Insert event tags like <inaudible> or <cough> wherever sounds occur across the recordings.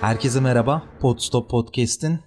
Herkese merhaba. Podstop Podcast'in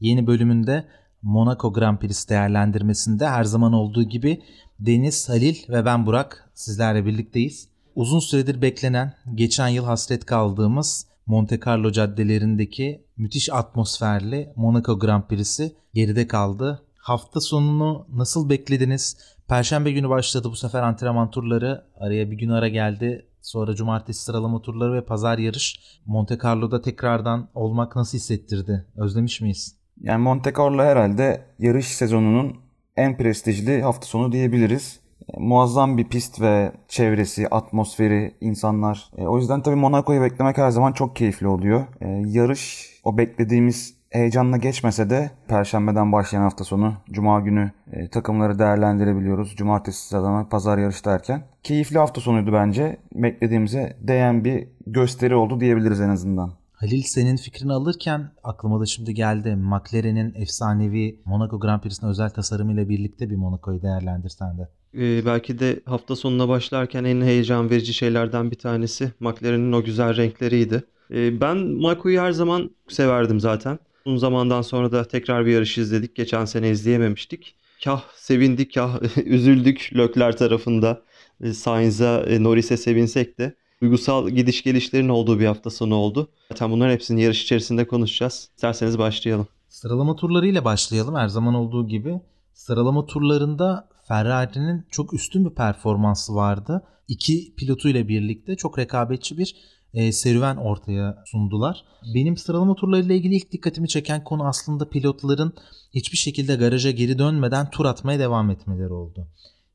yeni bölümünde Monaco Grand Prix değerlendirmesinde her zaman olduğu gibi Deniz, Halil ve ben Burak sizlerle birlikteyiz. Uzun süredir beklenen, geçen yıl hasret kaldığımız Monte Carlo caddelerindeki müthiş atmosferli Monaco Grand Prix'si geride kaldı. Hafta sonunu nasıl beklediniz? Perşembe günü başladı bu sefer antrenman turları. Araya bir gün ara geldi. Sonra cumartesi sıralama turları ve pazar yarış. Monte Carlo'da tekrardan olmak nasıl hissettirdi? Özlemiş miyiz? Yani Monte Carlo herhalde yarış sezonunun en prestijli hafta sonu diyebiliriz. E, muazzam bir pist ve çevresi, atmosferi, insanlar. E, o yüzden tabii Monaco'yu beklemek her zaman çok keyifli oluyor. E, yarış o beklediğimiz heyecanla geçmese de Perşembeden başlayan hafta sonu Cuma günü e, takımları değerlendirebiliyoruz. Cumartesi sıralama pazar yarış derken. Keyifli hafta sonuydu bence. Beklediğimize değen bir gösteri oldu diyebiliriz en azından. Halil senin fikrini alırken aklıma da şimdi geldi. McLaren'in efsanevi Monaco Grand Prix'sine özel tasarımıyla birlikte bir Monaco'yu değerlendirsen de. Ee, belki de hafta sonuna başlarken en heyecan verici şeylerden bir tanesi McLaren'in o güzel renkleriydi. Ee, ben Monaco'yu her zaman severdim zaten. Uzun zamandan sonra da tekrar bir yarış izledik. Geçen sene izleyememiştik. Kah sevindik, kah <laughs> üzüldük Lökler tarafında. E, Sainz'a, e, Norris'e sevinsek de duygusal gidiş gelişlerin olduğu bir hafta sonu oldu. Zaten bunların hepsini yarış içerisinde konuşacağız. İsterseniz başlayalım. Sıralama turlarıyla başlayalım her zaman olduğu gibi. Sıralama turlarında Ferrari'nin çok üstün bir performansı vardı. İki pilotuyla birlikte çok rekabetçi bir e, serüven ortaya sundular. Benim sıralama turlarıyla ilgili ilk dikkatimi çeken konu aslında pilotların hiçbir şekilde garaja geri dönmeden tur atmaya devam etmeleri oldu.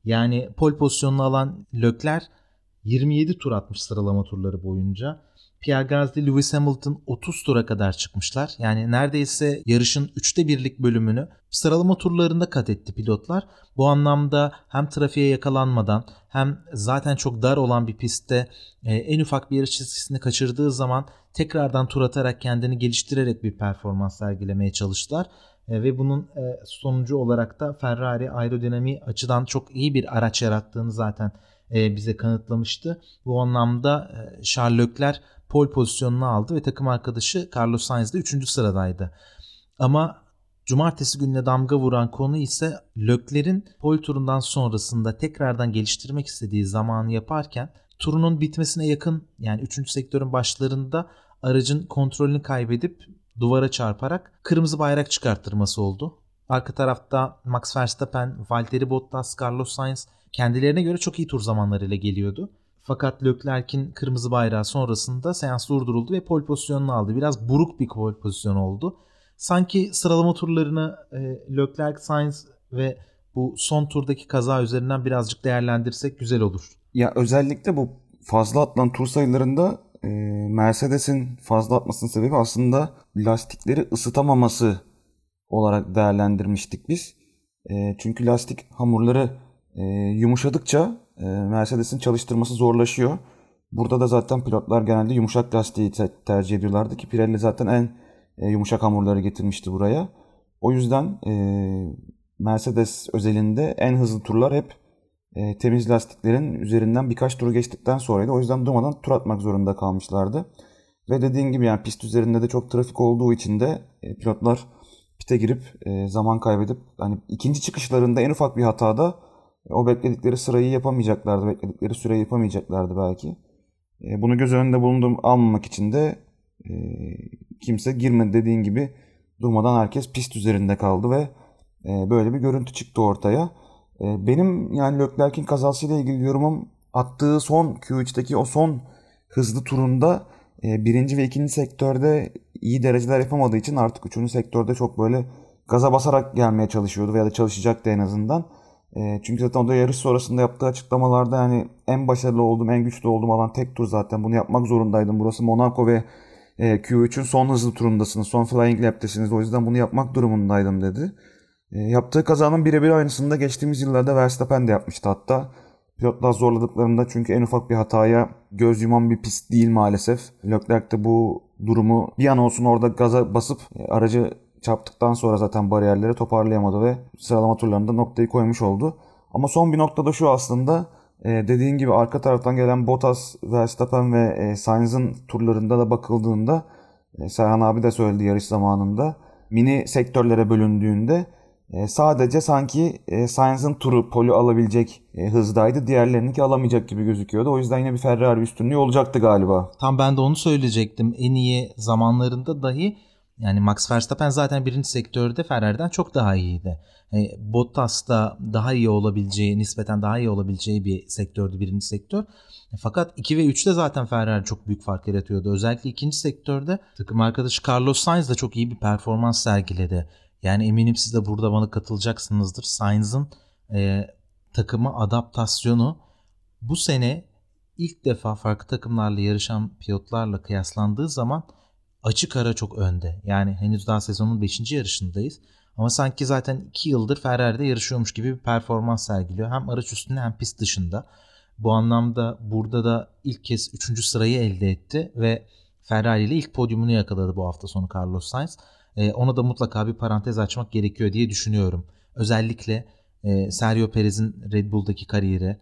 Yani pol pozisyonunu alan Lökler 27 tur atmış sıralama turları boyunca. Pierre Gasly, Lewis Hamilton 30 tura kadar çıkmışlar. Yani neredeyse yarışın üçte birlik bölümünü sıralama turlarında kat etti pilotlar. Bu anlamda hem trafiğe yakalanmadan hem zaten çok dar olan bir pistte e, en ufak bir yarış çizgisini kaçırdığı zaman tekrardan tur atarak kendini geliştirerek bir performans sergilemeye çalıştılar. E, ve bunun e, sonucu olarak da Ferrari aerodinami açıdan çok iyi bir araç yarattığını zaten bize kanıtlamıştı. Bu anlamda Charles Leclerc pol pozisyonunu aldı ve takım arkadaşı Carlos Sainz de 3. sıradaydı. Ama cumartesi gününe damga vuran konu ise Leclerc'in pol turundan sonrasında tekrardan geliştirmek istediği zamanı yaparken turunun bitmesine yakın yani 3. sektörün başlarında aracın kontrolünü kaybedip duvara çarparak kırmızı bayrak çıkarttırması oldu. Arka tarafta Max Verstappen, Valtteri Bottas, Carlos Sainz kendilerine göre çok iyi tur zamanlarıyla geliyordu. Fakat Leclerc'in kırmızı bayrağı sonrasında seans durduruldu ve pol pozisyonunu aldı. Biraz buruk bir pol pozisyonu oldu. Sanki sıralama turlarını e, Leclerc, Sainz ve bu son turdaki kaza üzerinden birazcık değerlendirsek güzel olur. Ya özellikle bu fazla atılan tur sayılarında e, Mercedes'in fazla atmasının sebebi aslında lastikleri ısıtamaması olarak değerlendirmiştik biz. E, çünkü lastik hamurları e, yumuşadıkça Mercedes'in çalıştırması zorlaşıyor. Burada da zaten pilotlar genelde yumuşak lastiği te- tercih ediyorlardı ki Pirelli zaten en e, yumuşak hamurları getirmişti buraya. O yüzden e, Mercedes özelinde en hızlı turlar hep e, temiz lastiklerin üzerinden birkaç tur geçtikten sonraydı. O yüzden durmadan tur atmak zorunda kalmışlardı. Ve dediğin gibi yani pist üzerinde de çok trafik olduğu için de pilotlar pite girip zaman kaybedip hani ikinci çıkışlarında en ufak bir hatada o bekledikleri sırayı yapamayacaklardı, bekledikleri süreyi yapamayacaklardı belki. E, bunu göz önünde bulundum almamak için de e, kimse girmedi dediğin gibi durmadan herkes pist üzerinde kaldı ve e, böyle bir görüntü çıktı ortaya. E, benim yani Leclerc'in kazasıyla ilgili yorumum attığı son Q3'teki o son hızlı turunda e, birinci ve ikinci sektörde iyi dereceler yapamadığı için artık üçüncü sektörde çok böyle gaza basarak gelmeye çalışıyordu veya da çalışacaktı en azından. E, çünkü zaten o da yarış sonrasında yaptığı açıklamalarda yani en başarılı olduğum, en güçlü olduğum alan tek tur zaten. Bunu yapmak zorundaydım. Burası Monaco ve e, Q3'ün son hızlı turundasınız. Son flying lap'tesiniz. O yüzden bunu yapmak durumundaydım dedi. E, yaptığı kazanın birebir aynısını da geçtiğimiz yıllarda Verstappen de yapmıştı hatta. Pilotlar zorladıklarında çünkü en ufak bir hataya göz yuman bir pist değil maalesef. Leclerc de bu durumu bir an olsun orada gaza basıp e, aracı çarptıktan sonra zaten bariyerleri toparlayamadı ve sıralama turlarında noktayı koymuş oldu. Ama son bir noktada şu aslında e, dediğin gibi arka taraftan gelen Bottas, Verstappen ve e, Sainz'ın turlarında da bakıldığında e, Serhan abi de söyledi yarış zamanında mini sektörlere bölündüğünde e, sadece sanki e, Sainz'ın turu poli alabilecek e, hızdaydı. Diğerlerininki alamayacak gibi gözüküyordu. O yüzden yine bir Ferrari üstünlüğü olacaktı galiba. Tam ben de onu söyleyecektim. En iyi zamanlarında dahi yani Max Verstappen zaten birinci sektörde Ferrari'den çok daha iyiydi. E, Bottas da daha iyi olabileceği, nispeten daha iyi olabileceği bir sektördü birinci sektör. Fakat 2 ve 3'te zaten Ferrari çok büyük fark yaratıyordu. Özellikle ikinci sektörde takım arkadaşı Carlos Sainz da çok iyi bir performans sergiledi. Yani eminim siz de burada bana katılacaksınızdır. Sainz'ın e, takıma adaptasyonu bu sene ilk defa farklı takımlarla yarışan pilotlarla kıyaslandığı zaman açık ara çok önde. Yani henüz daha sezonun 5. yarışındayız. Ama sanki zaten 2 yıldır Ferrari'de yarışıyormuş gibi bir performans sergiliyor. Hem araç üstünde hem pist dışında. Bu anlamda burada da ilk kez 3. sırayı elde etti ve Ferrari ile ilk podyumunu yakaladı bu hafta sonu Carlos Sainz. E, ona da mutlaka bir parantez açmak gerekiyor diye düşünüyorum. Özellikle e, Sergio Perez'in Red Bull'daki kariyeri,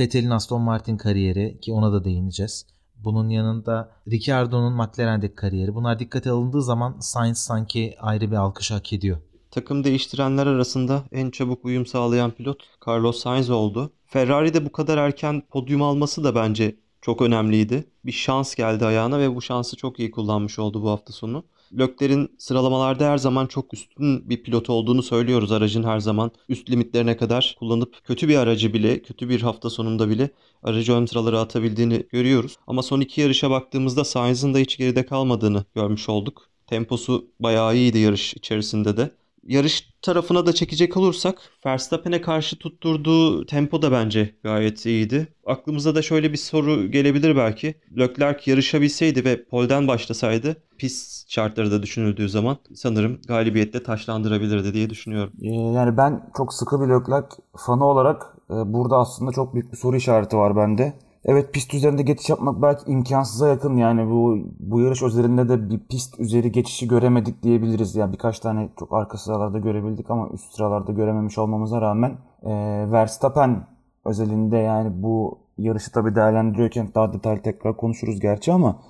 Vettel'in Aston Martin kariyeri ki ona da değineceğiz. Bunun yanında Ricciardo'nun McLaren'deki kariyeri. Bunlar dikkate alındığı zaman Sainz sanki ayrı bir alkış hak ediyor. Takım değiştirenler arasında en çabuk uyum sağlayan pilot Carlos Sainz oldu. Ferrari'de bu kadar erken podyum alması da bence çok önemliydi. Bir şans geldi ayağına ve bu şansı çok iyi kullanmış oldu bu hafta sonu. Lökler'in sıralamalarda her zaman çok üstün bir pilot olduğunu söylüyoruz. Aracın her zaman üst limitlerine kadar kullanıp kötü bir aracı bile, kötü bir hafta sonunda bile aracı ön sıralara atabildiğini görüyoruz. Ama son iki yarışa baktığımızda Sainz'ın da hiç geride kalmadığını görmüş olduk. Temposu bayağı iyiydi yarış içerisinde de yarış tarafına da çekecek olursak Verstappen'e karşı tutturduğu tempo da bence gayet iyiydi. Aklımıza da şöyle bir soru gelebilir belki. Leclerc yarışabilseydi ve polden başlasaydı pist şartları da düşünüldüğü zaman sanırım galibiyette taşlandırabilirdi diye düşünüyorum. Ee, yani ben çok sıkı bir Leclerc fanı olarak e, burada aslında çok büyük bir soru işareti var bende. Evet pist üzerinde geçiş yapmak belki imkansıza yakın yani bu bu yarış üzerinde de bir pist üzeri geçişi göremedik diyebiliriz. Yani birkaç tane çok arka sıralarda görebildik ama üst sıralarda görememiş olmamıza rağmen e, Verstappen özelinde yani bu yarışı tabii değerlendiriyorken daha detaylı tekrar konuşuruz gerçi ama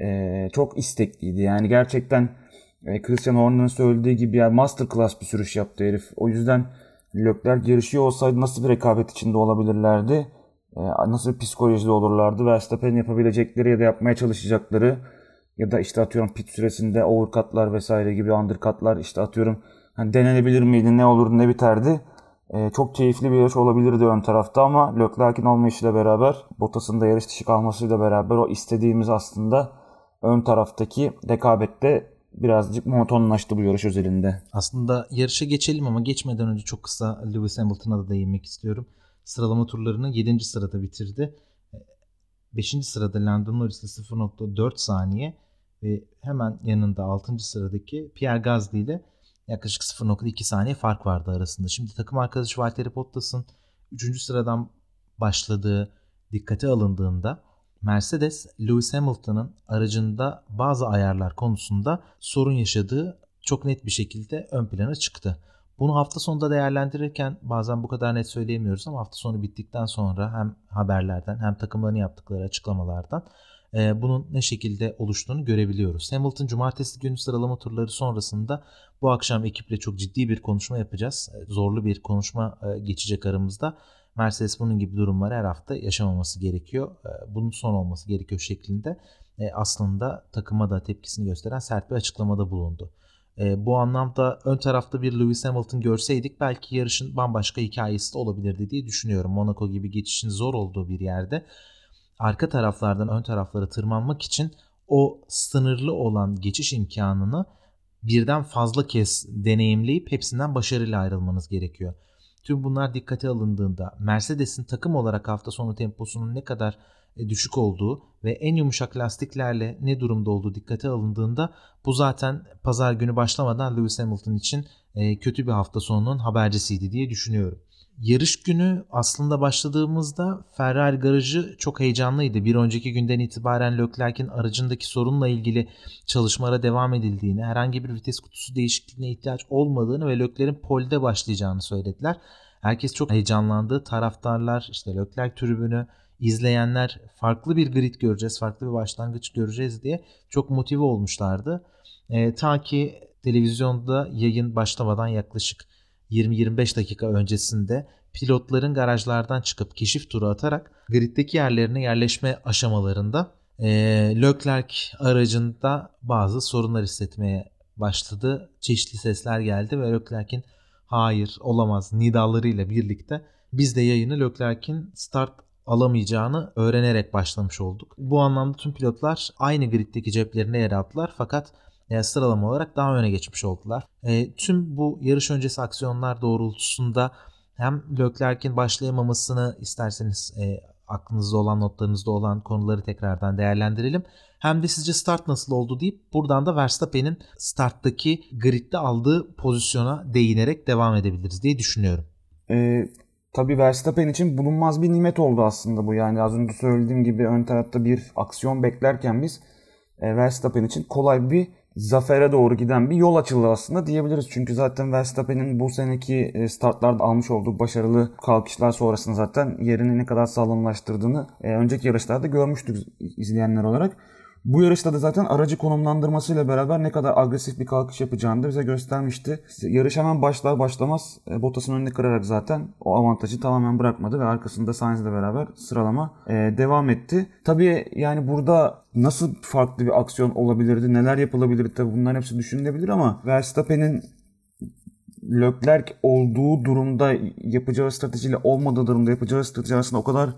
e, çok istekliydi. Yani gerçekten e, Christian Horner'ın söylediği gibi yani masterclass bir sürüş yaptı herif. O yüzden Leclerc yarışıyor olsaydı nasıl bir rekabet içinde olabilirlerdi? Ee, nasıl psikolojide olurlardı. Verstappen yapabilecekleri ya da yapmaya çalışacakları ya da işte atıyorum pit süresinde overcutlar vesaire gibi undercutlar işte atıyorum hani denenebilir miydi ne olur ne biterdi. Ee, çok keyifli bir yarış olabilirdi ön tarafta ama Leclerc'in olmayışıyla beraber Bottas'ın da yarış dışı kalmasıyla beraber o istediğimiz aslında ön taraftaki rekabette birazcık monotonlaştı bu yarış özelinde. Aslında yarışa geçelim ama geçmeden önce çok kısa Lewis Hamilton'a da değinmek istiyorum sıralama turlarını 7. sırada bitirdi. 5. sırada Lando Norris'le 0.4 saniye ve hemen yanında 6. sıradaki Pierre Gasly ile yaklaşık 0.2 saniye fark vardı arasında. Şimdi takım arkadaşı Valtteri Bottas'ın 3. sıradan başladığı dikkate alındığında Mercedes Lewis Hamilton'ın aracında bazı ayarlar konusunda sorun yaşadığı çok net bir şekilde ön plana çıktı. Bunu hafta sonunda değerlendirirken bazen bu kadar net söyleyemiyoruz ama hafta sonu bittikten sonra hem haberlerden hem takımların yaptıkları açıklamalardan e, bunun ne şekilde oluştuğunu görebiliyoruz. Hamilton cumartesi günü sıralama turları sonrasında bu akşam ekiple çok ciddi bir konuşma yapacağız. E, zorlu bir konuşma e, geçecek aramızda. Mercedes bunun gibi durumları her hafta yaşamaması gerekiyor. E, bunun son olması gerekiyor şeklinde e, aslında takıma da tepkisini gösteren sert bir açıklamada bulundu. E, bu anlamda ön tarafta bir Lewis Hamilton görseydik belki yarışın bambaşka hikayesi de olabilirdi diye düşünüyorum. Monaco gibi geçişin zor olduğu bir yerde arka taraflardan ön taraflara tırmanmak için o sınırlı olan geçiş imkanını birden fazla kez deneyimleyip hepsinden başarıyla ayrılmanız gerekiyor. Tüm bunlar dikkate alındığında Mercedes'in takım olarak hafta sonu temposunun ne kadar düşük olduğu ve en yumuşak lastiklerle ne durumda olduğu dikkate alındığında bu zaten pazar günü başlamadan Lewis Hamilton için e, kötü bir hafta sonunun habercisiydi diye düşünüyorum. Yarış günü aslında başladığımızda Ferrari garajı çok heyecanlıydı. Bir önceki günden itibaren Leclerc'in aracındaki sorunla ilgili çalışmalara devam edildiğini, herhangi bir vites kutusu değişikliğine ihtiyaç olmadığını ve Leclerc'in polde başlayacağını söylediler. Herkes çok heyecanlandı. Taraftarlar, işte Leclerc tribünü, izleyenler farklı bir grid göreceğiz, farklı bir başlangıç göreceğiz diye çok motive olmuşlardı. E, ta ki televizyonda yayın başlamadan yaklaşık 20-25 dakika öncesinde pilotların garajlardan çıkıp keşif turu atarak griddeki yerlerine yerleşme aşamalarında e, Leclerc aracında bazı sorunlar hissetmeye başladı. Çeşitli sesler geldi ve Leclerc'in hayır olamaz nidalarıyla birlikte biz de yayını Leclerc'in start alamayacağını öğrenerek başlamış olduk. Bu anlamda tüm pilotlar aynı griddeki ceplerine yer aldılar fakat e, sıralama olarak daha öne geçmiş oldular. E, tüm bu yarış öncesi aksiyonlar doğrultusunda hem Leclerc'in başlayamamasını isterseniz e, aklınızda olan notlarınızda olan konuları tekrardan değerlendirelim. Hem de sizce start nasıl oldu deyip buradan da Verstappen'in starttaki gridde aldığı pozisyona değinerek devam edebiliriz diye düşünüyorum. Ee, tabii Verstappen için bulunmaz bir nimet oldu aslında bu. Yani az önce söylediğim gibi ön tarafta bir aksiyon beklerken biz e, Verstappen için kolay bir zafere doğru giden bir yol açıldı aslında diyebiliriz. Çünkü zaten Verstappen'in bu seneki e, startlarda almış olduğu başarılı kalkışlar sonrasında zaten yerini ne kadar sağlamlaştırdığını e, önceki yarışlarda görmüştük izleyenler olarak. Bu yarışta da zaten aracı konumlandırmasıyla beraber ne kadar agresif bir kalkış yapacağını da bize göstermişti. Yarış hemen başlar başlamaz e, Bottas'ın önünü kırarak zaten o avantajı tamamen bırakmadı ve arkasında Sainz'le beraber sıralama e, devam etti. Tabii yani burada nasıl farklı bir aksiyon olabilirdi, neler yapılabilirdi tabii bunların hepsi düşünülebilir ama Verstappen'in Leclerc olduğu durumda yapacağı stratejiyle olmadığı durumda yapacağı strateji arasında o kadar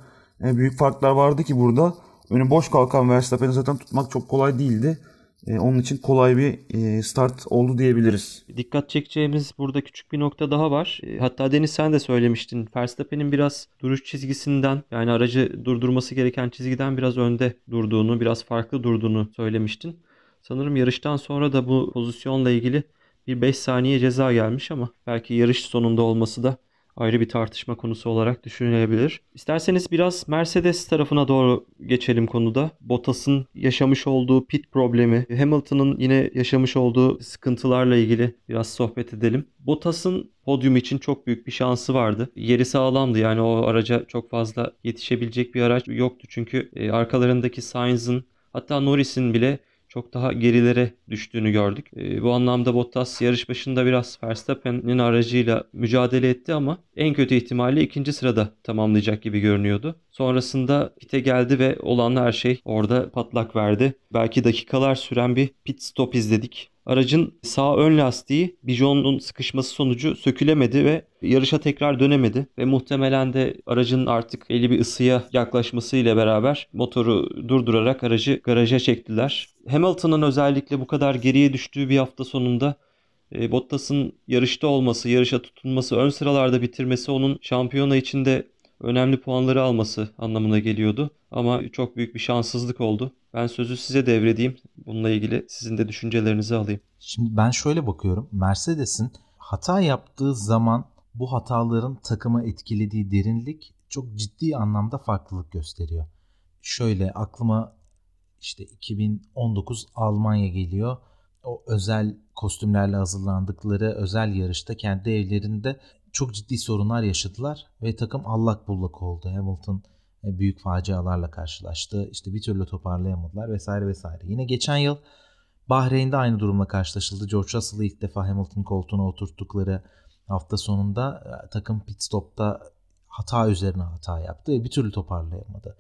e, büyük farklar vardı ki burada önü boş kalkan Verstappen'i zaten tutmak çok kolay değildi. E, onun için kolay bir e, start oldu diyebiliriz. Dikkat çekeceğimiz burada küçük bir nokta daha var. E, hatta Deniz sen de söylemiştin. Verstappen'in biraz duruş çizgisinden yani aracı durdurması gereken çizgiden biraz önde durduğunu, biraz farklı durduğunu söylemiştin. Sanırım yarıştan sonra da bu pozisyonla ilgili bir 5 saniye ceza gelmiş ama belki yarış sonunda olması da ayrı bir tartışma konusu olarak düşünülebilir. İsterseniz biraz Mercedes tarafına doğru geçelim konuda. Bottas'ın yaşamış olduğu pit problemi, Hamilton'ın yine yaşamış olduğu sıkıntılarla ilgili biraz sohbet edelim. Bottas'ın podyum için çok büyük bir şansı vardı. Yeri sağlamdı yani o araca çok fazla yetişebilecek bir araç yoktu. Çünkü e, arkalarındaki Sainz'ın hatta Norris'in bile çok daha gerilere düştüğünü gördük. E, bu anlamda Bottas yarış başında biraz Verstappen'in aracıyla mücadele etti ama en kötü ihtimalle ikinci sırada tamamlayacak gibi görünüyordu. Sonrasında pite geldi ve olan her şey orada patlak verdi. Belki dakikalar süren bir pit stop izledik. Aracın sağ ön lastiği Bijon'un sıkışması sonucu sökülemedi ve yarışa tekrar dönemedi ve muhtemelen de aracın artık belli bir ısıya yaklaşmasıyla beraber motoru durdurarak aracı garaja çektiler. Hamilton'ın özellikle bu kadar geriye düştüğü bir hafta sonunda e, Bottas'ın yarışta olması, yarışa tutunması, ön sıralarda bitirmesi onun şampiyona içinde önemli puanları alması anlamına geliyordu. Ama çok büyük bir şanssızlık oldu. Ben sözü size devredeyim. Bununla ilgili sizin de düşüncelerinizi alayım. Şimdi ben şöyle bakıyorum. Mercedes'in hata yaptığı zaman bu hataların takımı etkilediği derinlik çok ciddi anlamda farklılık gösteriyor. Şöyle aklıma işte 2019 Almanya geliyor. O özel kostümlerle hazırlandıkları özel yarışta kendi evlerinde çok ciddi sorunlar yaşadılar ve takım allak bullak oldu. Hamilton büyük facialarla karşılaştı. İşte bir türlü toparlayamadılar vesaire vesaire. Yine geçen yıl Bahreyn'de aynı durumla karşılaşıldı. George Russell'ı ilk defa Hamilton koltuğuna oturttukları hafta sonunda e, takım pit stopta hata üzerine hata yaptı ve bir türlü toparlayamadı.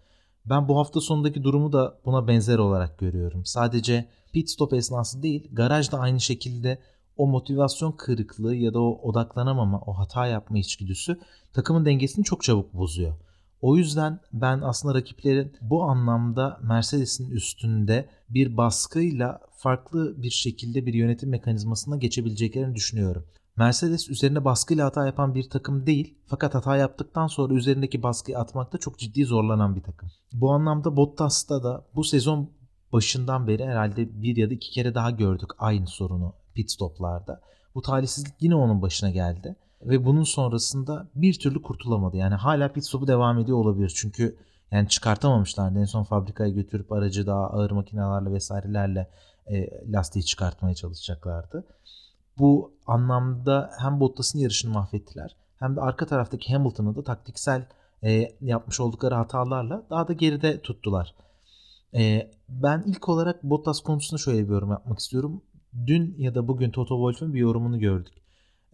Ben bu hafta sonundaki durumu da buna benzer olarak görüyorum. Sadece pit stop esnası değil, garaj da aynı şekilde o motivasyon kırıklığı ya da o odaklanamama, o hata yapma içgüdüsü takımın dengesini çok çabuk bozuyor. O yüzden ben aslında rakiplerin bu anlamda Mercedes'in üstünde bir baskıyla farklı bir şekilde bir yönetim mekanizmasına geçebileceklerini düşünüyorum. Mercedes üzerine baskıyla hata yapan bir takım değil. Fakat hata yaptıktan sonra üzerindeki baskıyı atmakta çok ciddi zorlanan bir takım. Bu anlamda Bottas'ta da bu sezon başından beri herhalde bir ya da iki kere daha gördük aynı sorunu pit stoplarda. Bu talihsizlik yine onun başına geldi. Ve bunun sonrasında bir türlü kurtulamadı. Yani hala pit stopu devam ediyor olabilir. Çünkü yani çıkartamamışlardı. En son fabrikaya götürüp aracı daha ağır makinelerle vesairelerle e, lastiği çıkartmaya çalışacaklardı. Bu anlamda hem Bottas'ın yarışını mahvettiler hem de arka taraftaki Hamilton'ı da taktiksel e, yapmış oldukları hatalarla daha da geride tuttular. E, ben ilk olarak Bottas konusunda şöyle bir yorum yapmak istiyorum. Dün ya da bugün Toto Wolff'un bir yorumunu gördük.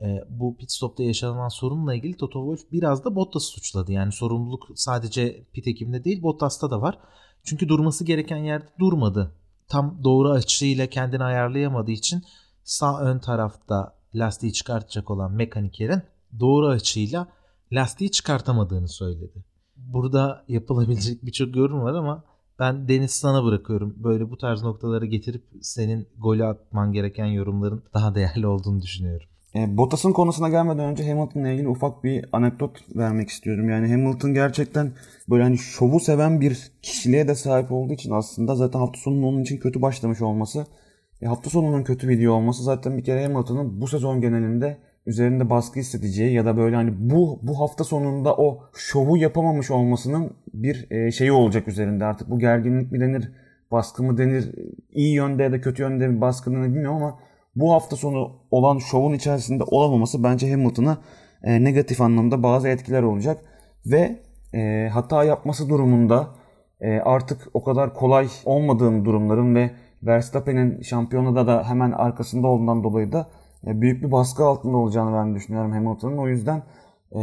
E, bu pit stopta yaşanan sorunla ilgili Toto Wolff biraz da Bottas'ı suçladı. Yani sorumluluk sadece pit ekibinde değil Bottas'ta da var. Çünkü durması gereken yerde durmadı. Tam doğru açıyla kendini ayarlayamadığı için sağ ön tarafta lastiği çıkartacak olan mekaniker'in doğru açıyla lastiği çıkartamadığını söyledi. Burada yapılabilecek <laughs> birçok yorum var ama ben Deniz sana bırakıyorum. Böyle bu tarz noktaları getirip senin golü atman gereken yorumların daha değerli olduğunu düşünüyorum. E, Bottas'ın konusuna gelmeden önce Hamilton'la ilgili ufak bir anekdot vermek istiyorum. Yani Hamilton gerçekten böyle hani şovu seven bir kişiliğe de sahip olduğu için aslında zaten hafta sonunun onun için kötü başlamış olması, e, hafta sonunun kötü video olması zaten bir kere Hamilton'ın bu sezon genelinde üzerinde baskı hissedeceği ya da böyle hani bu bu hafta sonunda o şovu yapamamış olmasının bir e, şeyi olacak üzerinde. Artık bu gerginlik mi denir, baskı mı denir, iyi yönde ya da kötü yönde bir baskı bilmiyorum ama bu hafta sonu olan şovun içerisinde olamaması bence Hamilton'a e, negatif anlamda bazı etkiler olacak ve e, hata yapması durumunda e, artık o kadar kolay olmadığını durumların ve Verstappen'in şampiyonada da hemen arkasında olduğundan dolayı da e, büyük bir baskı altında olacağını ben düşünüyorum Hamilton'ın. O yüzden e,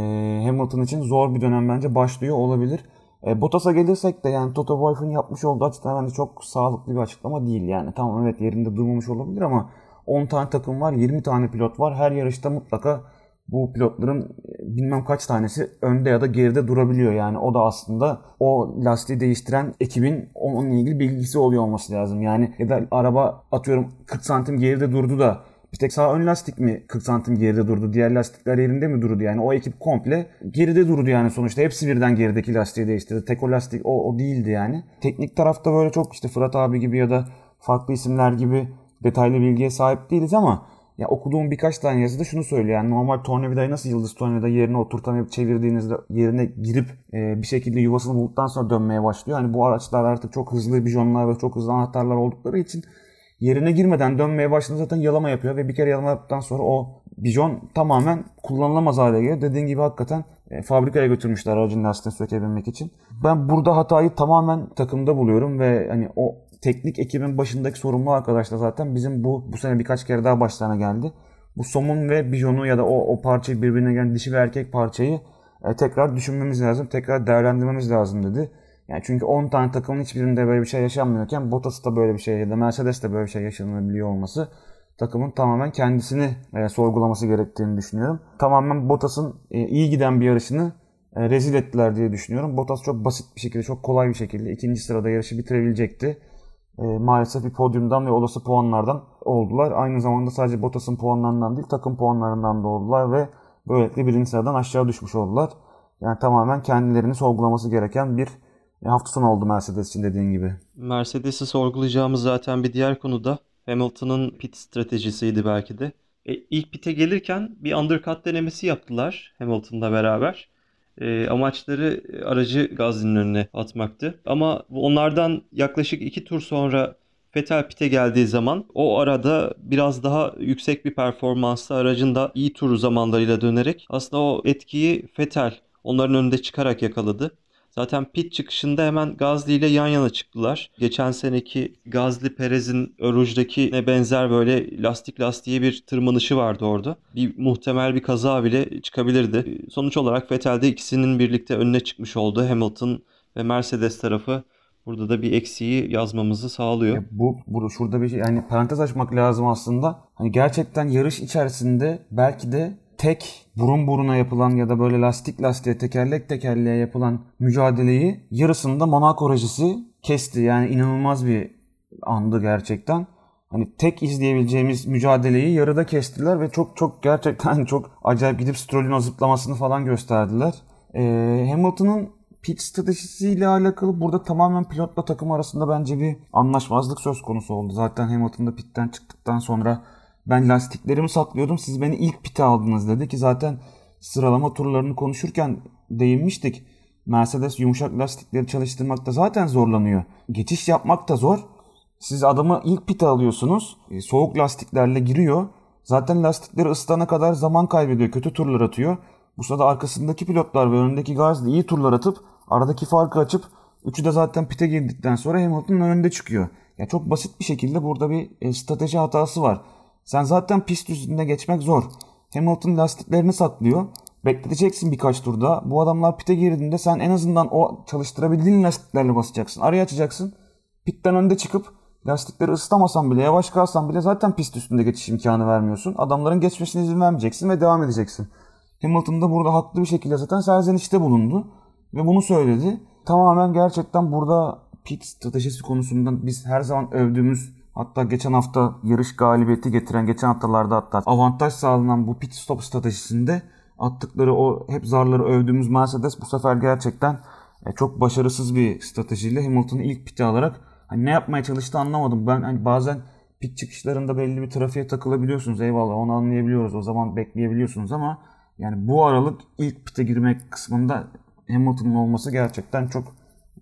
Hamilton için zor bir dönem bence başlıyor olabilir. E, Bottas'a gelirsek de yani Toto Wolff'un yapmış olduğu açıklama bence çok sağlıklı bir açıklama değil yani. Tamam evet yerinde durmamış olabilir ama 10 tane takım var, 20 tane pilot var. Her yarışta mutlaka bu pilotların e, bilmem kaç tanesi önde ya da geride durabiliyor. Yani o da aslında o lastiği değiştiren ekibin onunla ilgili bilgisi oluyor olması lazım. Yani ya da araba atıyorum 40 santim geride durdu da bir tek sağ ön lastik mi 40 santim geride durdu? Diğer lastikler yerinde mi durdu? Yani o ekip komple geride durdu yani sonuçta. Hepsi birden gerideki lastiği değiştirdi. Tek o lastik o, o değildi yani. Teknik tarafta böyle çok işte Fırat abi gibi ya da farklı isimler gibi detaylı bilgiye sahip değiliz ama ya okuduğum birkaç tane yazıda şunu söylüyor. Yani normal tornavidayı nasıl yıldız tornavida yerine oturtamayıp çevirdiğinizde yerine girip e, bir şekilde yuvasını bulduktan sonra dönmeye başlıyor. Hani bu araçlar artık çok hızlı bijonlar ve çok hızlı anahtarlar oldukları için yerine girmeden dönmeye başladığında zaten yalama yapıyor ve bir kere yalama yaptıktan sonra o bijon tamamen kullanılamaz hale geliyor. Dediğin gibi hakikaten e, fabrikaya götürmüşler aracın lastiğini sökebilmek için. Ben burada hatayı tamamen takımda buluyorum ve hani o teknik ekibin başındaki sorumlu arkadaşlar zaten bizim bu bu sene birkaç kere daha başlarına geldi. Bu somun ve bijonu ya da o, o parçayı birbirine gelen dişi ve erkek parçayı e, tekrar düşünmemiz lazım, tekrar değerlendirmemiz lazım dedi. Yani çünkü 10 tane takımın hiçbirinde böyle bir şey yaşanmıyorken Bottas'ta böyle bir şey ya da Mercedes'te böyle bir şey yaşanabiliyor olması takımın tamamen kendisini e, sorgulaması gerektiğini düşünüyorum. Tamamen Bottas'ın e, iyi giden bir yarışını e, rezil ettiler diye düşünüyorum. Bottas çok basit bir şekilde, çok kolay bir şekilde ikinci sırada yarışı bitirebilecekti. E, maalesef bir podyumdan ve olası puanlardan oldular. Aynı zamanda sadece Bottas'ın puanlarından değil takım puanlarından da oldular ve böylelikle birinci sıradan aşağı düşmüş oldular. Yani tamamen kendilerini sorgulaması gereken bir e, hafta sonu oldu Mercedes için dediğin gibi. Mercedes'i sorgulayacağımız zaten bir diğer konu da Hamilton'ın pit stratejisiydi belki de. E, ilk pite gelirken bir undercut denemesi yaptılar Hamilton'la beraber. E, amaçları aracı Gazli'nin önüne atmaktı. Ama onlardan yaklaşık iki tur sonra Vettel pite geldiği zaman o arada biraz daha yüksek bir performansla aracın da iyi tur zamanlarıyla dönerek aslında o etkiyi Vettel onların önünde çıkarak yakaladı. Zaten pit çıkışında hemen Gazli ile yan yana çıktılar. Geçen seneki Gazli Perez'in Öruj'daki ne benzer böyle lastik lastiğe bir tırmanışı vardı orada. Bir muhtemel bir kaza bile çıkabilirdi. Sonuç olarak Vettel'de ikisinin birlikte önüne çıkmış oldu. Hamilton ve Mercedes tarafı burada da bir eksiği yazmamızı sağlıyor. Ya bu, bu şurada bir şey yani parantez açmak lazım aslında. Hani gerçekten yarış içerisinde belki de tek burun buruna yapılan ya da böyle lastik lastiğe tekerlek tekerleğe yapılan mücadeleyi yarısında Monaco rejisi kesti. Yani inanılmaz bir andı gerçekten. hani tek izleyebileceğimiz mücadeleyi yarıda kestiler ve çok çok gerçekten çok acayip gidip Stroll'ün o zıplamasını falan gösterdiler. Ee, Hamilton'ın pit stratejisiyle alakalı burada tamamen pilotla takım arasında bence bir anlaşmazlık söz konusu oldu. Zaten Hamilton da pitten çıktıktan sonra ben lastiklerimi saklıyordum siz beni ilk pite aldınız dedi ki zaten sıralama turlarını konuşurken değinmiştik. Mercedes yumuşak lastikleri çalıştırmakta zaten zorlanıyor. Geçiş yapmak da zor. Siz adamı ilk pite alıyorsunuz. E, soğuk lastiklerle giriyor. Zaten lastikleri ısıtana kadar zaman kaybediyor. Kötü turlar atıyor. Bu sırada arkasındaki pilotlar ve önündeki Gasly iyi turlar atıp aradaki farkı açıp üçü de zaten pite girdikten sonra Hamilton'ın önünde çıkıyor. Ya çok basit bir şekilde burada bir e, strateji hatası var. Sen zaten pist üstünde geçmek zor. Hamilton lastiklerini saklıyor. Bekleteceksin birkaç turda. Bu adamlar pite girdiğinde sen en azından o çalıştırabildiğin lastiklerle basacaksın. Araya açacaksın. Pitten önde çıkıp lastikleri ısıtamasan bile yavaş kalsan bile zaten pist üstünde geçiş imkanı vermiyorsun. Adamların geçmesine izin vermeyeceksin ve devam edeceksin. Hamilton da burada haklı bir şekilde zaten serzenişte bulundu. Ve bunu söyledi. Tamamen gerçekten burada pit stratejisi konusunda biz her zaman övdüğümüz hatta geçen hafta yarış galibiyeti getiren geçen haftalarda hatta avantaj sağlanan bu pit stop stratejisinde attıkları o hep zarları övdüğümüz Mercedes bu sefer gerçekten e, çok başarısız bir stratejiyle Hamilton'ı ilk pite alarak hani ne yapmaya çalıştı anlamadım. Ben hani bazen pit çıkışlarında belli bir trafiğe takılabiliyorsunuz. Eyvallah onu anlayabiliyoruz. O zaman bekleyebiliyorsunuz ama yani bu aralık ilk pite girmek kısmında Hamilton'ın olması gerçekten çok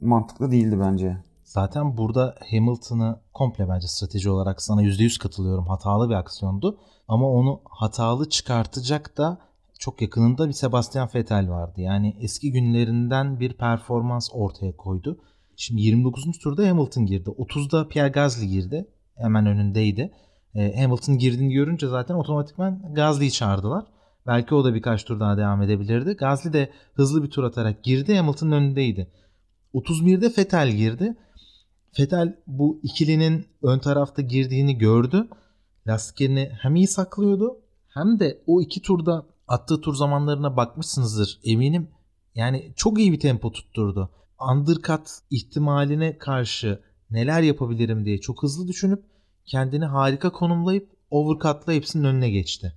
mantıklı değildi bence. Zaten burada Hamilton'ı komple bence strateji olarak sana %100 katılıyorum. Hatalı bir aksiyondu. Ama onu hatalı çıkartacak da çok yakınında bir Sebastian Vettel vardı. Yani eski günlerinden bir performans ortaya koydu. Şimdi 29. turda Hamilton girdi. 30'da Pierre Gasly girdi. Hemen önündeydi. E, Hamilton girdiğini görünce zaten otomatikman Gasly'yi çağırdılar. Belki o da birkaç tur daha devam edebilirdi. Gasly de hızlı bir tur atarak girdi. Hamilton'ın önündeydi. 31'de Vettel girdi. Vettel bu ikilinin ön tarafta girdiğini gördü. Lastiklerini hem iyi saklıyordu hem de o iki turda attığı tur zamanlarına bakmışsınızdır eminim. Yani çok iyi bir tempo tutturdu. Undercut ihtimaline karşı neler yapabilirim diye çok hızlı düşünüp kendini harika konumlayıp overcut'la hepsinin önüne geçti.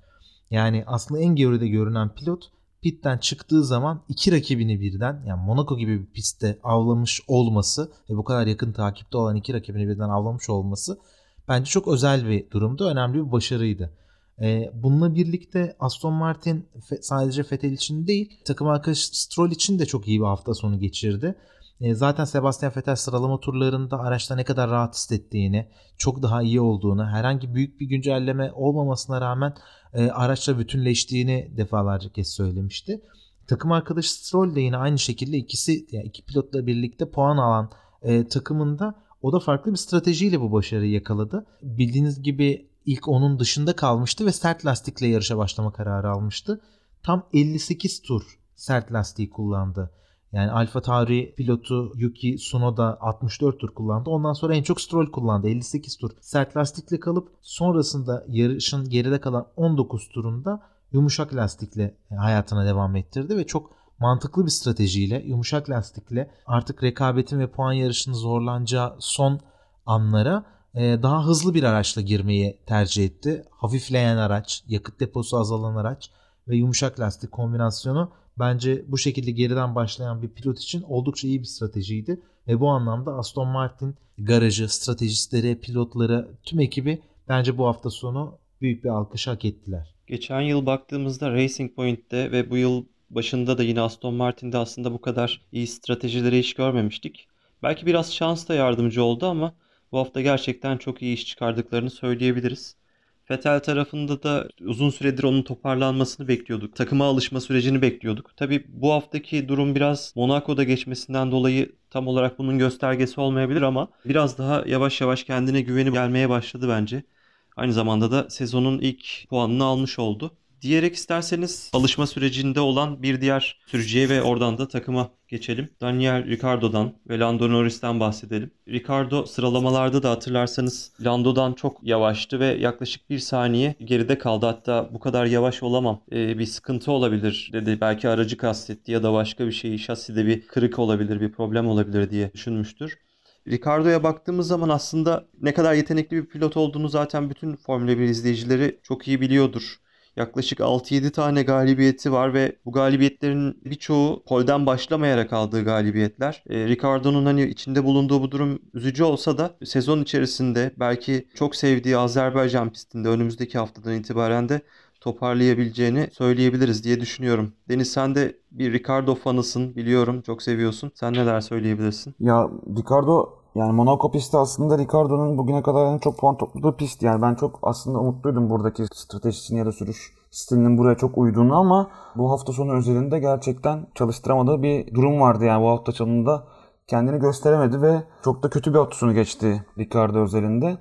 Yani aslında en geride görünen pilot pitten çıktığı zaman iki rakibini birden yani Monaco gibi bir pistte avlamış olması ve bu kadar yakın takipte olan iki rakibini birden avlamış olması bence çok özel bir durumdu. Önemli bir başarıydı. Ee, bununla birlikte Aston Martin sadece Vettel için değil takım arkadaşı Stroll için de çok iyi bir hafta sonu geçirdi. Ee, zaten Sebastian Vettel sıralama turlarında araçta ne kadar rahat hissettiğini, çok daha iyi olduğunu, herhangi büyük bir güncelleme olmamasına rağmen e, araçla bütünleştiğini defalarca kez söylemişti. Takım arkadaşı Stroll de yine aynı şekilde ikisi yani iki pilotla birlikte puan alan e, takımında o da farklı bir stratejiyle bu başarıyı yakaladı. Bildiğiniz gibi ilk onun dışında kalmıştı ve sert lastikle yarışa başlama kararı almıştı. Tam 58 tur sert lastiği kullandı. Yani Alfa Tauri pilotu Yuki Tsunoda 64 tur kullandı. Ondan sonra en çok Stroll kullandı. 58 tur sert lastikle kalıp sonrasında yarışın geride kalan 19 turunda yumuşak lastikle hayatına devam ettirdi ve çok mantıklı bir stratejiyle yumuşak lastikle artık rekabetin ve puan yarışının zorlanacağı son anlara e, daha hızlı bir araçla girmeyi tercih etti. Hafifleyen araç, yakıt deposu azalan araç ve yumuşak lastik kombinasyonu bence bu şekilde geriden başlayan bir pilot için oldukça iyi bir stratejiydi. Ve bu anlamda Aston Martin garajı, stratejistleri, pilotları, tüm ekibi bence bu hafta sonu büyük bir alkış hak ettiler. Geçen yıl baktığımızda Racing Point'te ve bu yıl başında da yine Aston Martin'de aslında bu kadar iyi stratejileri hiç görmemiştik. Belki biraz şans da yardımcı oldu ama bu hafta gerçekten çok iyi iş çıkardıklarını söyleyebiliriz. Fetel tarafında da uzun süredir onun toparlanmasını bekliyorduk. Takıma alışma sürecini bekliyorduk. Tabi bu haftaki durum biraz Monaco'da geçmesinden dolayı tam olarak bunun göstergesi olmayabilir ama biraz daha yavaş yavaş kendine güveni gelmeye başladı bence. Aynı zamanda da sezonun ilk puanını almış oldu diyerek isterseniz alışma sürecinde olan bir diğer sürücüye ve oradan da takıma geçelim. Daniel Ricardo'dan ve Lando Norris'ten bahsedelim. Ricardo sıralamalarda da hatırlarsanız Lando'dan çok yavaştı ve yaklaşık bir saniye geride kaldı. Hatta bu kadar yavaş olamam ee, bir sıkıntı olabilir dedi. Belki aracı kastetti ya da başka bir şey şaside bir kırık olabilir bir problem olabilir diye düşünmüştür. Ricardo'ya baktığımız zaman aslında ne kadar yetenekli bir pilot olduğunu zaten bütün Formula 1 izleyicileri çok iyi biliyordur. Yaklaşık 6-7 tane galibiyeti var ve bu galibiyetlerin birçoğu polden başlamayarak aldığı galibiyetler. E, Ricardo'nun hani içinde bulunduğu bu durum üzücü olsa da sezon içerisinde belki çok sevdiği Azerbaycan pistinde önümüzdeki haftadan itibaren de toparlayabileceğini söyleyebiliriz diye düşünüyorum. Deniz sen de bir Ricardo fanısın biliyorum çok seviyorsun. Sen neler söyleyebilirsin? Ya Ricardo yani Monaco pisti aslında Ricardo'nun bugüne kadar en çok puan topladığı pist. Yani ben çok aslında umutluydum buradaki stratejisini ya da sürüş stilinin buraya çok uyduğunu ama bu hafta sonu özelinde gerçekten çalıştıramadığı bir durum vardı. Yani bu hafta sonunda kendini gösteremedi ve çok da kötü bir hafta geçti Ricardo özelinde.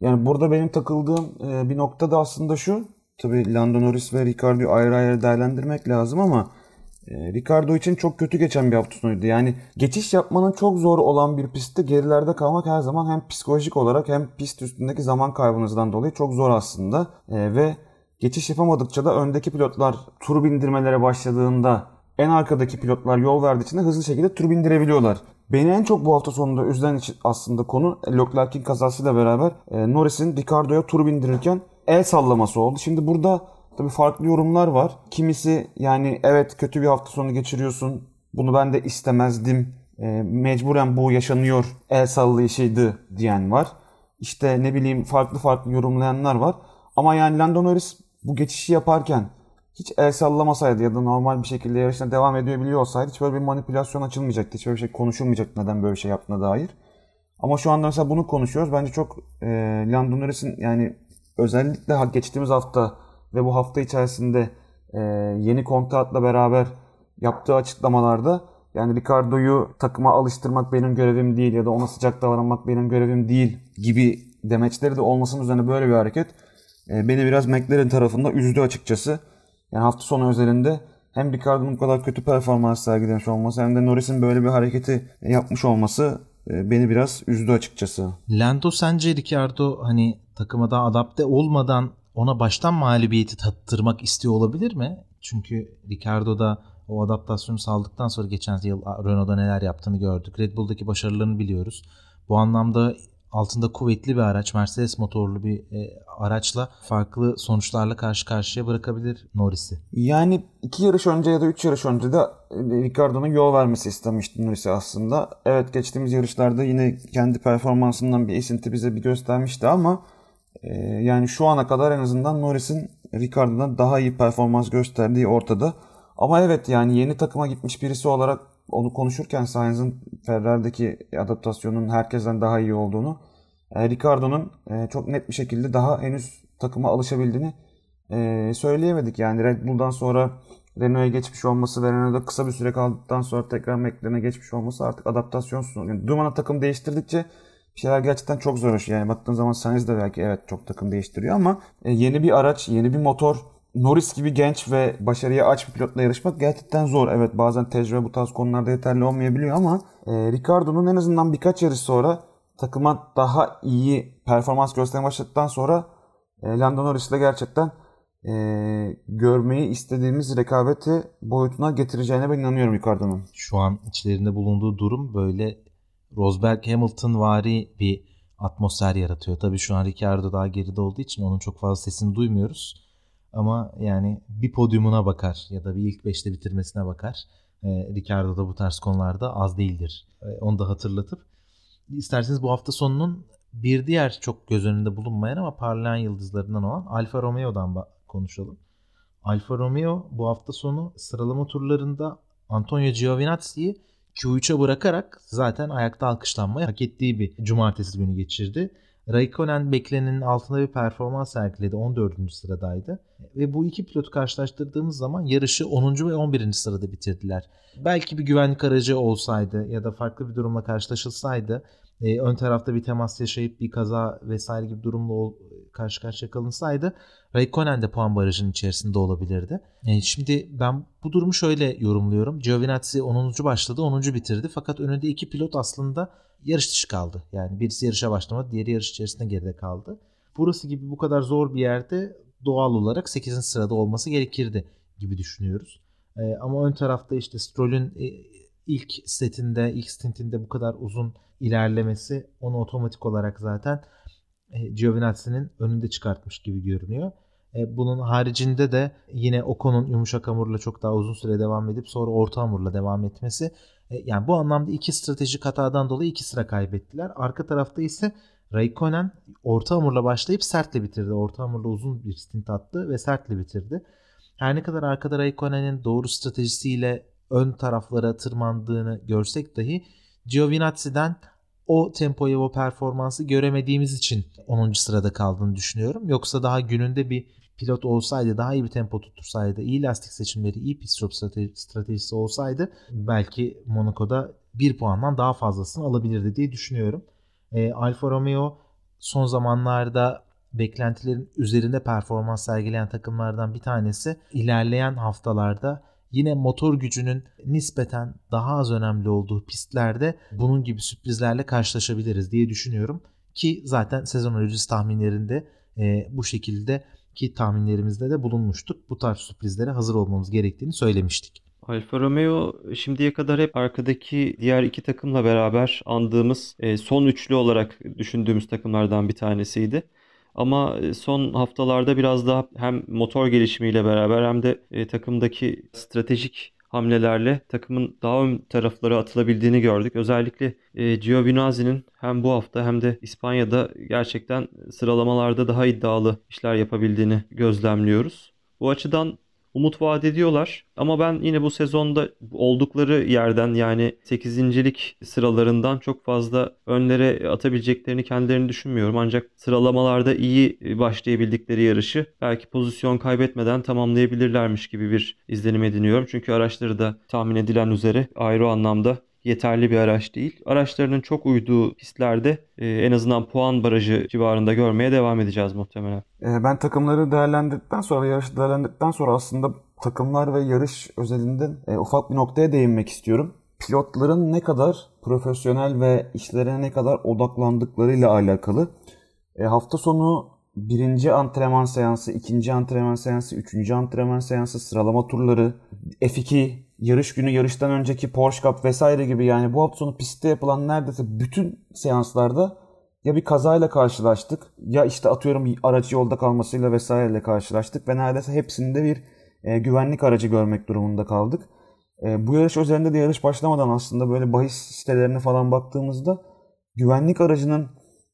Yani burada benim takıldığım bir nokta da aslında şu. Tabii Lando Norris ve Ricardo'yu ayrı ayrı değerlendirmek lazım ama e, Ricardo için çok kötü geçen bir hafta sonuydu. Yani geçiş yapmanın çok zor olan bir pistte gerilerde kalmak her zaman hem psikolojik olarak hem pist üstündeki zaman kaybınızdan dolayı çok zor aslında. E, ve geçiş yapamadıkça da öndeki pilotlar tur bindirmelere başladığında en arkadaki pilotlar yol verdiği için de hızlı şekilde tur bindirebiliyorlar. Beni en çok bu hafta sonunda üzen aslında konu Leclerc'in kazasıyla beraber e, Norris'in Ricardo'ya tur bindirirken el sallaması oldu. Şimdi burada tabii farklı yorumlar var. Kimisi yani evet kötü bir hafta sonu geçiriyorsun. Bunu ben de istemezdim. E, mecburen bu yaşanıyor. El sallayışıydı diyen var. İşte ne bileyim farklı farklı yorumlayanlar var. Ama yani Lando Norris bu geçişi yaparken hiç el sallamasaydı ya da normal bir şekilde yarışına devam ediyor olsaydı hiç böyle bir manipülasyon açılmayacaktı. Hiç böyle bir şey konuşulmayacaktı neden böyle bir şey yaptığına dair. Ama şu anda mesela bunu konuşuyoruz. Bence çok e, Lando Norris'in yani özellikle geçtiğimiz hafta ve bu hafta içerisinde e, yeni kontratla beraber yaptığı açıklamalarda yani Ricardo'yu takıma alıştırmak benim görevim değil ya da ona sıcak davranmak benim görevim değil gibi demeçleri de olmasının üzerine böyle bir hareket e, beni biraz McLaren tarafında üzdü açıkçası. Yani hafta sonu özelinde hem Ricardo'nun bu kadar kötü performans sergilemiş olması hem de Norris'in böyle bir hareketi yapmış olması e, beni biraz üzdü açıkçası. Lando sence Ricardo hani takıma daha adapte olmadan ona baştan mağlubiyeti tattırmak istiyor olabilir mi? Çünkü Ricardo da o adaptasyonu sağladıktan sonra geçen yıl Renault'da neler yaptığını gördük. Red Bull'daki başarılarını biliyoruz. Bu anlamda altında kuvvetli bir araç, Mercedes motorlu bir e, araçla farklı sonuçlarla karşı karşıya bırakabilir Norris'i. Yani iki yarış önce ya da üç yarış önce de e, Ricardo'nun yol vermesi istemişti Norris'i aslında. Evet geçtiğimiz yarışlarda yine kendi performansından bir esinti bize bir göstermişti ama yani şu ana kadar en azından Norris'in Ricardo'dan daha iyi performans gösterdiği ortada. Ama evet yani yeni takıma gitmiş birisi olarak onu konuşurken Sainz'ın Ferrari'deki adaptasyonun herkesten daha iyi olduğunu, e, Ricardo'nun e, çok net bir şekilde daha henüz takıma alışabildiğini e, söyleyemedik. Yani Red Bull'dan sonra Renault'a geçmiş olması ve Renault'da kısa bir süre kaldıktan sonra tekrar McLaren'e geçmiş olması artık adaptasyon sunuyor. Yani Duman'a takım değiştirdikçe bir şeyler gerçekten çok zor. Yani baktığın zaman Sainz de belki evet çok takım değiştiriyor ama e, yeni bir araç, yeni bir motor Norris gibi genç ve başarıya aç bir pilotla yarışmak gerçekten zor. Evet bazen tecrübe bu tarz konularda yeterli olmayabiliyor ama e, Ricardo'nun en azından birkaç yarış sonra takıma daha iyi performans göstermeye başladıktan sonra e, Lando Norris'le gerçekten e, görmeyi istediğimiz rekabeti boyutuna getireceğine ben inanıyorum Ricardo'nun. Şu an içlerinde bulunduğu durum böyle Rosberg Hamilton vari bir atmosfer yaratıyor. Tabii şu an Ricardo daha geride olduğu için onun çok fazla sesini duymuyoruz. Ama yani bir podyumuna bakar ya da bir ilk beşte bitirmesine bakar. E, Ricardo da bu tarz konularda az değildir. E, onu da hatırlatıp isterseniz bu hafta sonunun bir diğer çok göz önünde bulunmayan ama parlayan yıldızlarından olan Alfa Romeo'dan konuşalım. Alfa Romeo bu hafta sonu sıralama turlarında Antonio Giovinazzi'yi Q3'e bırakarak zaten ayakta alkışlanmayı hak ettiği bir cumartesi günü geçirdi. Raikkonen beklenenin altında bir performans sergiledi. 14. sıradaydı. Ve bu iki pilotu karşılaştırdığımız zaman yarışı 10. ve 11. sırada bitirdiler. Belki bir güvenlik aracı olsaydı ya da farklı bir durumla karşılaşılsaydı e, ön tarafta bir temas yaşayıp bir kaza vesaire gibi durumla karşı karşıya kalınsaydı Raikkonen de puan barajının içerisinde olabilirdi. E, şimdi ben bu durumu şöyle yorumluyorum. Giovinazzi 10. başladı, 10. bitirdi. Fakat önünde iki pilot aslında yarış dışı kaldı. Yani birisi yarışa başlamadı, diğeri yarış içerisinde geride kaldı. Burası gibi bu kadar zor bir yerde doğal olarak 8. sırada olması gerekirdi gibi düşünüyoruz. E, ama ön tarafta işte Stroll'ün e, ilk setinde, ilk stintinde bu kadar uzun ilerlemesi onu otomatik olarak zaten e, Giovinazzi'nin önünde çıkartmış gibi görünüyor. E, bunun haricinde de yine Ocon'un yumuşak hamurla çok daha uzun süre devam edip sonra orta hamurla devam etmesi. E, yani bu anlamda iki stratejik hatadan dolayı iki sıra kaybettiler. Arka tarafta ise Raikkonen orta hamurla başlayıp sertle bitirdi. Orta hamurla uzun bir stint attı ve sertle bitirdi. Her ne kadar arkada Raikkonen'in doğru stratejisiyle ön taraflara tırmandığını görsek dahi Giovinazzi'den o tempoyu o performansı göremediğimiz için 10. sırada kaldığını düşünüyorum. Yoksa daha gününde bir pilot olsaydı, daha iyi bir tempo tuttursaydı, iyi lastik seçimleri, iyi pit stop stratejisi olsaydı belki Monaco'da bir puandan daha fazlasını alabilirdi diye düşünüyorum. E, Alfa Romeo son zamanlarda beklentilerin üzerinde performans sergileyen takımlardan bir tanesi. İlerleyen haftalarda yine motor gücünün nispeten daha az önemli olduğu pistlerde bunun gibi sürprizlerle karşılaşabiliriz diye düşünüyorum. Ki zaten sezon öncesi tahminlerinde e, bu şekilde ki tahminlerimizde de bulunmuştuk. Bu tarz sürprizlere hazır olmamız gerektiğini söylemiştik. Alfa Romeo şimdiye kadar hep arkadaki diğer iki takımla beraber andığımız e, son üçlü olarak düşündüğümüz takımlardan bir tanesiydi. Ama e, son haftalarda biraz daha hem motor gelişimiyle beraber hem de e, takımdaki stratejik hamlelerle takımın daha ön taraflara atılabildiğini gördük. Özellikle e, Giovinazzi'nin hem bu hafta hem de İspanya'da gerçekten sıralamalarda daha iddialı işler yapabildiğini gözlemliyoruz. Bu açıdan umut vaat ediyorlar. Ama ben yine bu sezonda oldukları yerden yani 8.lik sıralarından çok fazla önlere atabileceklerini kendilerini düşünmüyorum. Ancak sıralamalarda iyi başlayabildikleri yarışı belki pozisyon kaybetmeden tamamlayabilirlermiş gibi bir izlenim ediniyorum. Çünkü araçları da tahmin edilen üzere ayrı anlamda yeterli bir araç değil. Araçlarının çok uyduğu pistlerde e, en azından puan barajı civarında görmeye devam edeceğiz muhtemelen. E, ben takımları değerlendirdikten sonra, yarışı değerlendirdikten sonra aslında takımlar ve yarış özelinde e, ufak bir noktaya değinmek istiyorum. Pilotların ne kadar profesyonel ve işlerine ne kadar odaklandıklarıyla alakalı. E, hafta sonu birinci antrenman seansı, ikinci antrenman seansı, üçüncü antrenman seansı, sıralama turları, F2 yarış günü, yarıştan önceki Porsche Cup vesaire gibi yani bu hafta sonu pistte yapılan neredeyse bütün seanslarda ya bir kazayla karşılaştık ya işte atıyorum aracı yolda kalmasıyla vesaireyle karşılaştık ve neredeyse hepsinde bir e, güvenlik aracı görmek durumunda kaldık. E, bu yarış üzerinde de yarış başlamadan aslında böyle bahis sitelerine falan baktığımızda güvenlik aracının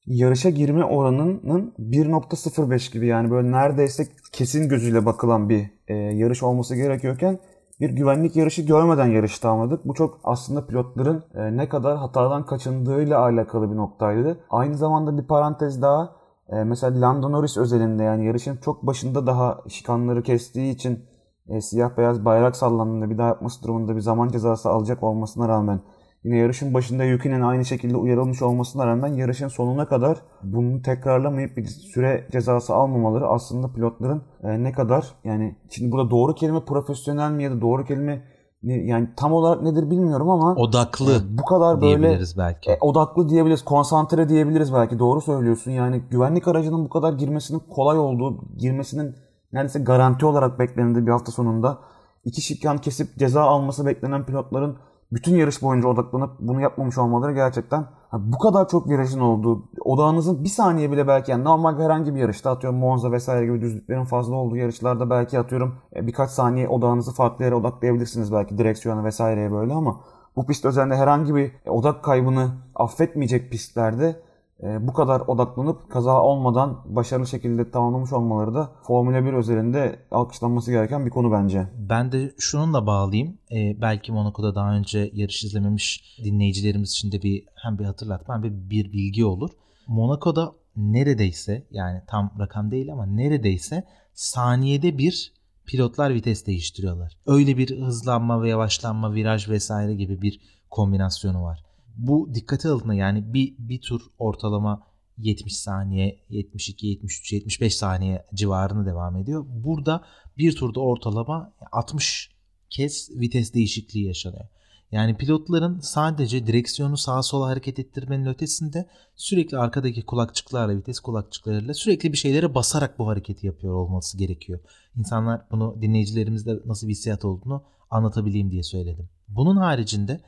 yarışa girme oranının 1.05 gibi yani böyle neredeyse kesin gözüyle bakılan bir e, yarış olması gerekiyorken bir güvenlik yarışı görmeden yarışı tamamladık. Bu çok aslında pilotların e, ne kadar hatadan kaçındığıyla alakalı bir noktaydı. Aynı zamanda bir parantez daha e, mesela Lando Norris özelinde yani yarışın çok başında daha şikanları kestiği için e, siyah beyaz bayrak sallandığında bir daha yapması durumunda bir zaman cezası alacak olmasına rağmen Yine yarışın başında Yuki'nin aynı şekilde uyarılmış olmasına rağmen yarışın sonuna kadar bunu tekrarlamayıp bir süre cezası almamaları aslında pilotların e, ne kadar yani şimdi burada doğru kelime profesyonel mi ya da doğru kelime yani tam olarak nedir bilmiyorum ama odaklı e, bu kadar böyle belki. E, odaklı diyebiliriz, konsantre diyebiliriz belki. Doğru söylüyorsun. Yani güvenlik aracının bu kadar girmesinin kolay olduğu, girmesinin neredeyse garanti olarak beklendiği bir hafta sonunda iki şikan kesip ceza alması beklenen pilotların bütün yarış boyunca odaklanıp bunu yapmamış olmaları gerçekten bu kadar çok virajın olduğu, odağınızın bir saniye bile belki yani normal herhangi bir yarışta atıyorum Monza vesaire gibi düzlüklerin fazla olduğu yarışlarda belki atıyorum e, birkaç saniye odağınızı farklı yere odaklayabilirsiniz belki direksiyona vesaireye böyle ama bu pist üzerinde herhangi bir odak kaybını affetmeyecek pistlerde e, bu kadar odaklanıp kaza olmadan başarılı şekilde tamamlamış olmaları da Formula 1 özelinde alkışlanması gereken bir konu bence. Ben de şununla bağlayayım. E, belki Monaco'da daha önce yarış izlememiş dinleyicilerimiz için de bir hem bir hatırlatma hem bir, bir bilgi olur. Monaco'da neredeyse yani tam rakam değil ama neredeyse saniyede bir pilotlar vites değiştiriyorlar. Öyle bir hızlanma ve yavaşlanma, viraj vesaire gibi bir kombinasyonu var bu dikkate alındığında yani bir, bir tur ortalama 70 saniye, 72, 73, 75 saniye civarını devam ediyor. Burada bir turda ortalama 60 kez vites değişikliği yaşanıyor. Yani pilotların sadece direksiyonu sağa sola hareket ettirmenin ötesinde sürekli arkadaki kulakçıklarla, vites kulakçıklarıyla sürekli bir şeylere basarak bu hareketi yapıyor olması gerekiyor. İnsanlar bunu dinleyicilerimizde nasıl bir hissiyat olduğunu anlatabileyim diye söyledim. Bunun haricinde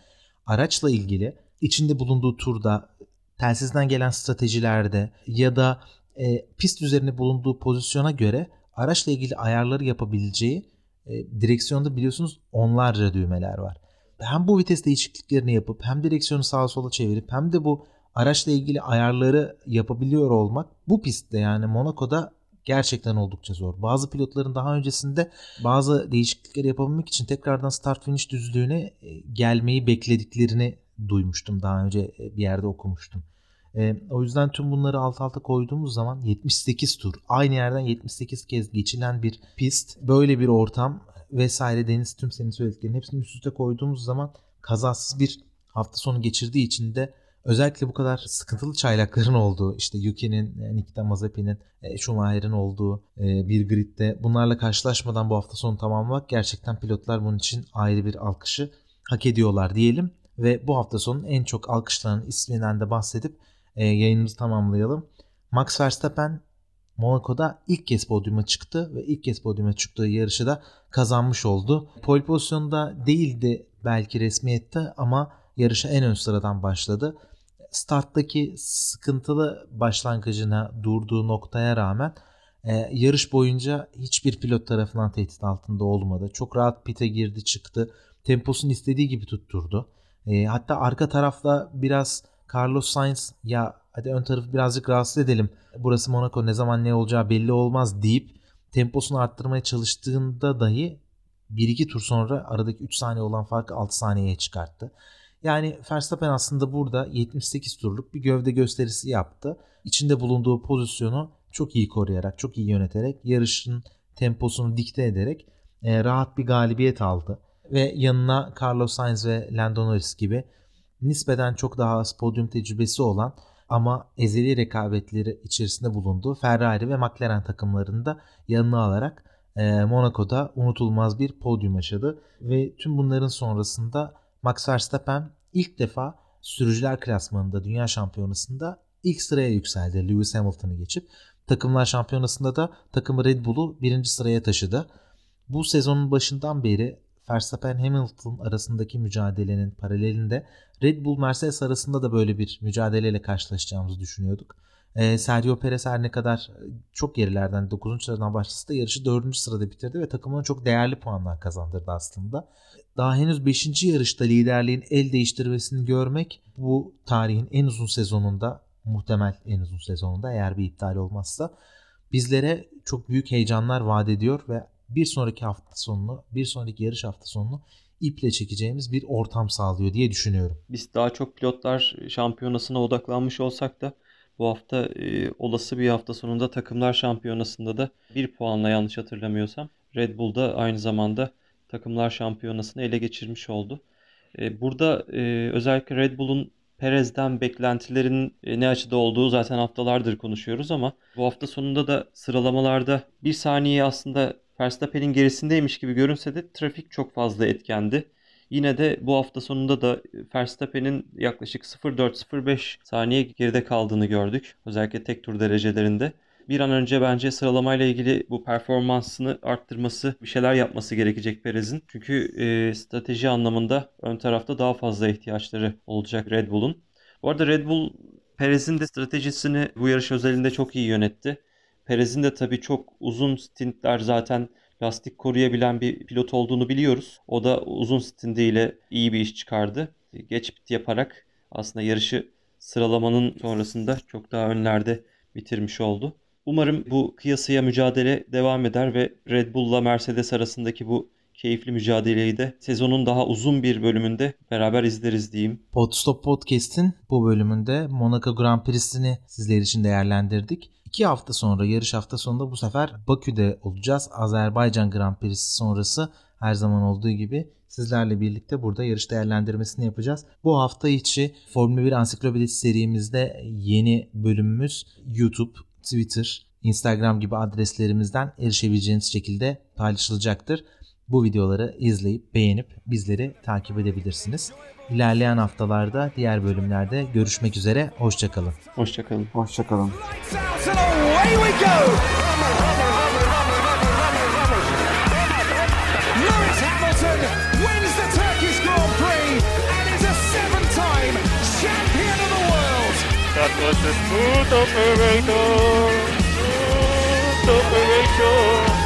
araçla ilgili içinde bulunduğu turda telsizden gelen stratejilerde ya da e, pist üzerine bulunduğu pozisyona göre araçla ilgili ayarları yapabileceği e, direksiyonda biliyorsunuz onlarca düğmeler var. Hem bu vites değişikliklerini yapıp hem direksiyonu sağa sola çevirip hem de bu araçla ilgili ayarları yapabiliyor olmak bu pistte yani Monaco'da gerçekten oldukça zor. Bazı pilotların daha öncesinde bazı değişiklikleri yapabilmek için tekrardan start finish düzlüğüne e, gelmeyi beklediklerini duymuştum. Daha önce e, bir yerde okumuştum. E, o yüzden tüm bunları alt alta koyduğumuz zaman 78 tur aynı yerden 78 kez geçilen bir pist böyle bir ortam vesaire Deniz tüm senin söylediklerini hepsini üst üste koyduğumuz zaman kazasız bir hafta sonu geçirdiği için de özellikle bu kadar sıkıntılı çaylakların olduğu işte Yuki'nin, e, Nikita Mazepin'in, e, Schumacher'in olduğu bir gridde bunlarla karşılaşmadan bu hafta sonu tamamlamak gerçekten pilotlar bunun için ayrı bir alkışı hak ediyorlar diyelim. Ve bu hafta sonun en çok alkışlanan isminden de bahsedip yayınımızı tamamlayalım. Max Verstappen Monaco'da ilk kez podyuma çıktı ve ilk kez podyuma çıktığı yarışı da kazanmış oldu. Pole pozisyonda değildi belki resmiyette ama yarışa en ön sıradan başladı. Starttaki sıkıntılı başlangıcına durduğu noktaya rağmen e, yarış boyunca hiçbir pilot tarafından tehdit altında olmadı. Çok rahat pite girdi çıktı. Temposunu istediği gibi tutturdu. E, hatta arka tarafta biraz Carlos Sainz ya hadi ön tarafı birazcık rahatsız edelim. Burası Monaco ne zaman ne olacağı belli olmaz deyip temposunu arttırmaya çalıştığında dahi 1-2 tur sonra aradaki 3 saniye olan farkı 6 saniyeye çıkarttı. Yani Verstappen aslında burada 78 turluk bir gövde gösterisi yaptı. İçinde bulunduğu pozisyonu çok iyi koruyarak, çok iyi yöneterek, yarışın temposunu dikte ederek e, rahat bir galibiyet aldı. Ve yanına Carlos Sainz ve Lando Norris gibi nispeten çok daha az podyum tecrübesi olan ama ezeli rekabetleri içerisinde bulunduğu Ferrari ve McLaren takımlarını da yanına alarak e, Monaco'da unutulmaz bir podyum yaşadı ve tüm bunların sonrasında Max Verstappen ilk defa sürücüler klasmanında dünya şampiyonasında ilk sıraya yükseldi Lewis Hamilton'ı geçip. Takımlar şampiyonasında da takımı Red Bull'u birinci sıraya taşıdı. Bu sezonun başından beri Verstappen Hamilton arasındaki mücadelenin paralelinde Red Bull Mercedes arasında da böyle bir mücadeleyle karşılaşacağımızı düşünüyorduk. Ee, Sergio Perez her ne kadar e, çok gerilerden 9. sıradan başlasa da yarışı 4. sırada bitirdi ve takımına çok değerli puanlar kazandırdı aslında. Daha henüz 5. yarışta liderliğin el değiştirmesini görmek bu tarihin en uzun sezonunda muhtemel en uzun sezonunda eğer bir iptal olmazsa bizlere çok büyük heyecanlar vaat ediyor ve bir sonraki hafta sonunu, bir sonraki yarış hafta sonunu iple çekeceğimiz bir ortam sağlıyor diye düşünüyorum. Biz daha çok pilotlar şampiyonasına odaklanmış olsak da bu hafta e, olası bir hafta sonunda takımlar şampiyonasında da bir puanla yanlış hatırlamıyorsam Red Bull'da aynı zamanda takımlar şampiyonasını ele geçirmiş oldu. E, burada e, özellikle Red Bull'un Perez'den beklentilerin e, ne açıda olduğu zaten haftalardır konuşuyoruz ama bu hafta sonunda da sıralamalarda bir saniye aslında Verstappen'in gerisindeymiş gibi görünse de trafik çok fazla etkendi. Yine de bu hafta sonunda da Verstappen'in yaklaşık 0.4-0.5 saniye geride kaldığını gördük. Özellikle tek tur derecelerinde. Bir an önce bence sıralamayla ilgili bu performansını arttırması, bir şeyler yapması gerekecek Perez'in. Çünkü e, strateji anlamında ön tarafta daha fazla ihtiyaçları olacak Red Bull'un. Bu arada Red Bull Perez'in de stratejisini bu yarış özelinde çok iyi yönetti. Perez'in de tabii çok uzun stintler zaten lastik koruyabilen bir pilot olduğunu biliyoruz. O da uzun stintiyle iyi bir iş çıkardı. Geç bit yaparak aslında yarışı sıralamanın sonrasında çok daha önlerde bitirmiş oldu. Umarım bu kıyasıya mücadele devam eder ve Red Bull'la Mercedes arasındaki bu keyifli mücadeleyi de sezonun daha uzun bir bölümünde beraber izleriz diyeyim. Podstop Podcast'in bu bölümünde Monaco Grand Prix'sini sizler için değerlendirdik. İki hafta sonra yarış hafta sonunda bu sefer Bakü'de olacağız. Azerbaycan Grand Prix'si sonrası her zaman olduğu gibi sizlerle birlikte burada yarış değerlendirmesini yapacağız. Bu hafta içi Formula 1 Ansiklopedisi serimizde yeni bölümümüz YouTube, Twitter, Instagram gibi adreslerimizden erişebileceğiniz şekilde paylaşılacaktır bu videoları izleyip beğenip bizleri takip edebilirsiniz. İlerleyen haftalarda diğer bölümlerde görüşmek üzere. Hoşçakalın. Hoşçakalın. Hoşçakalın. That.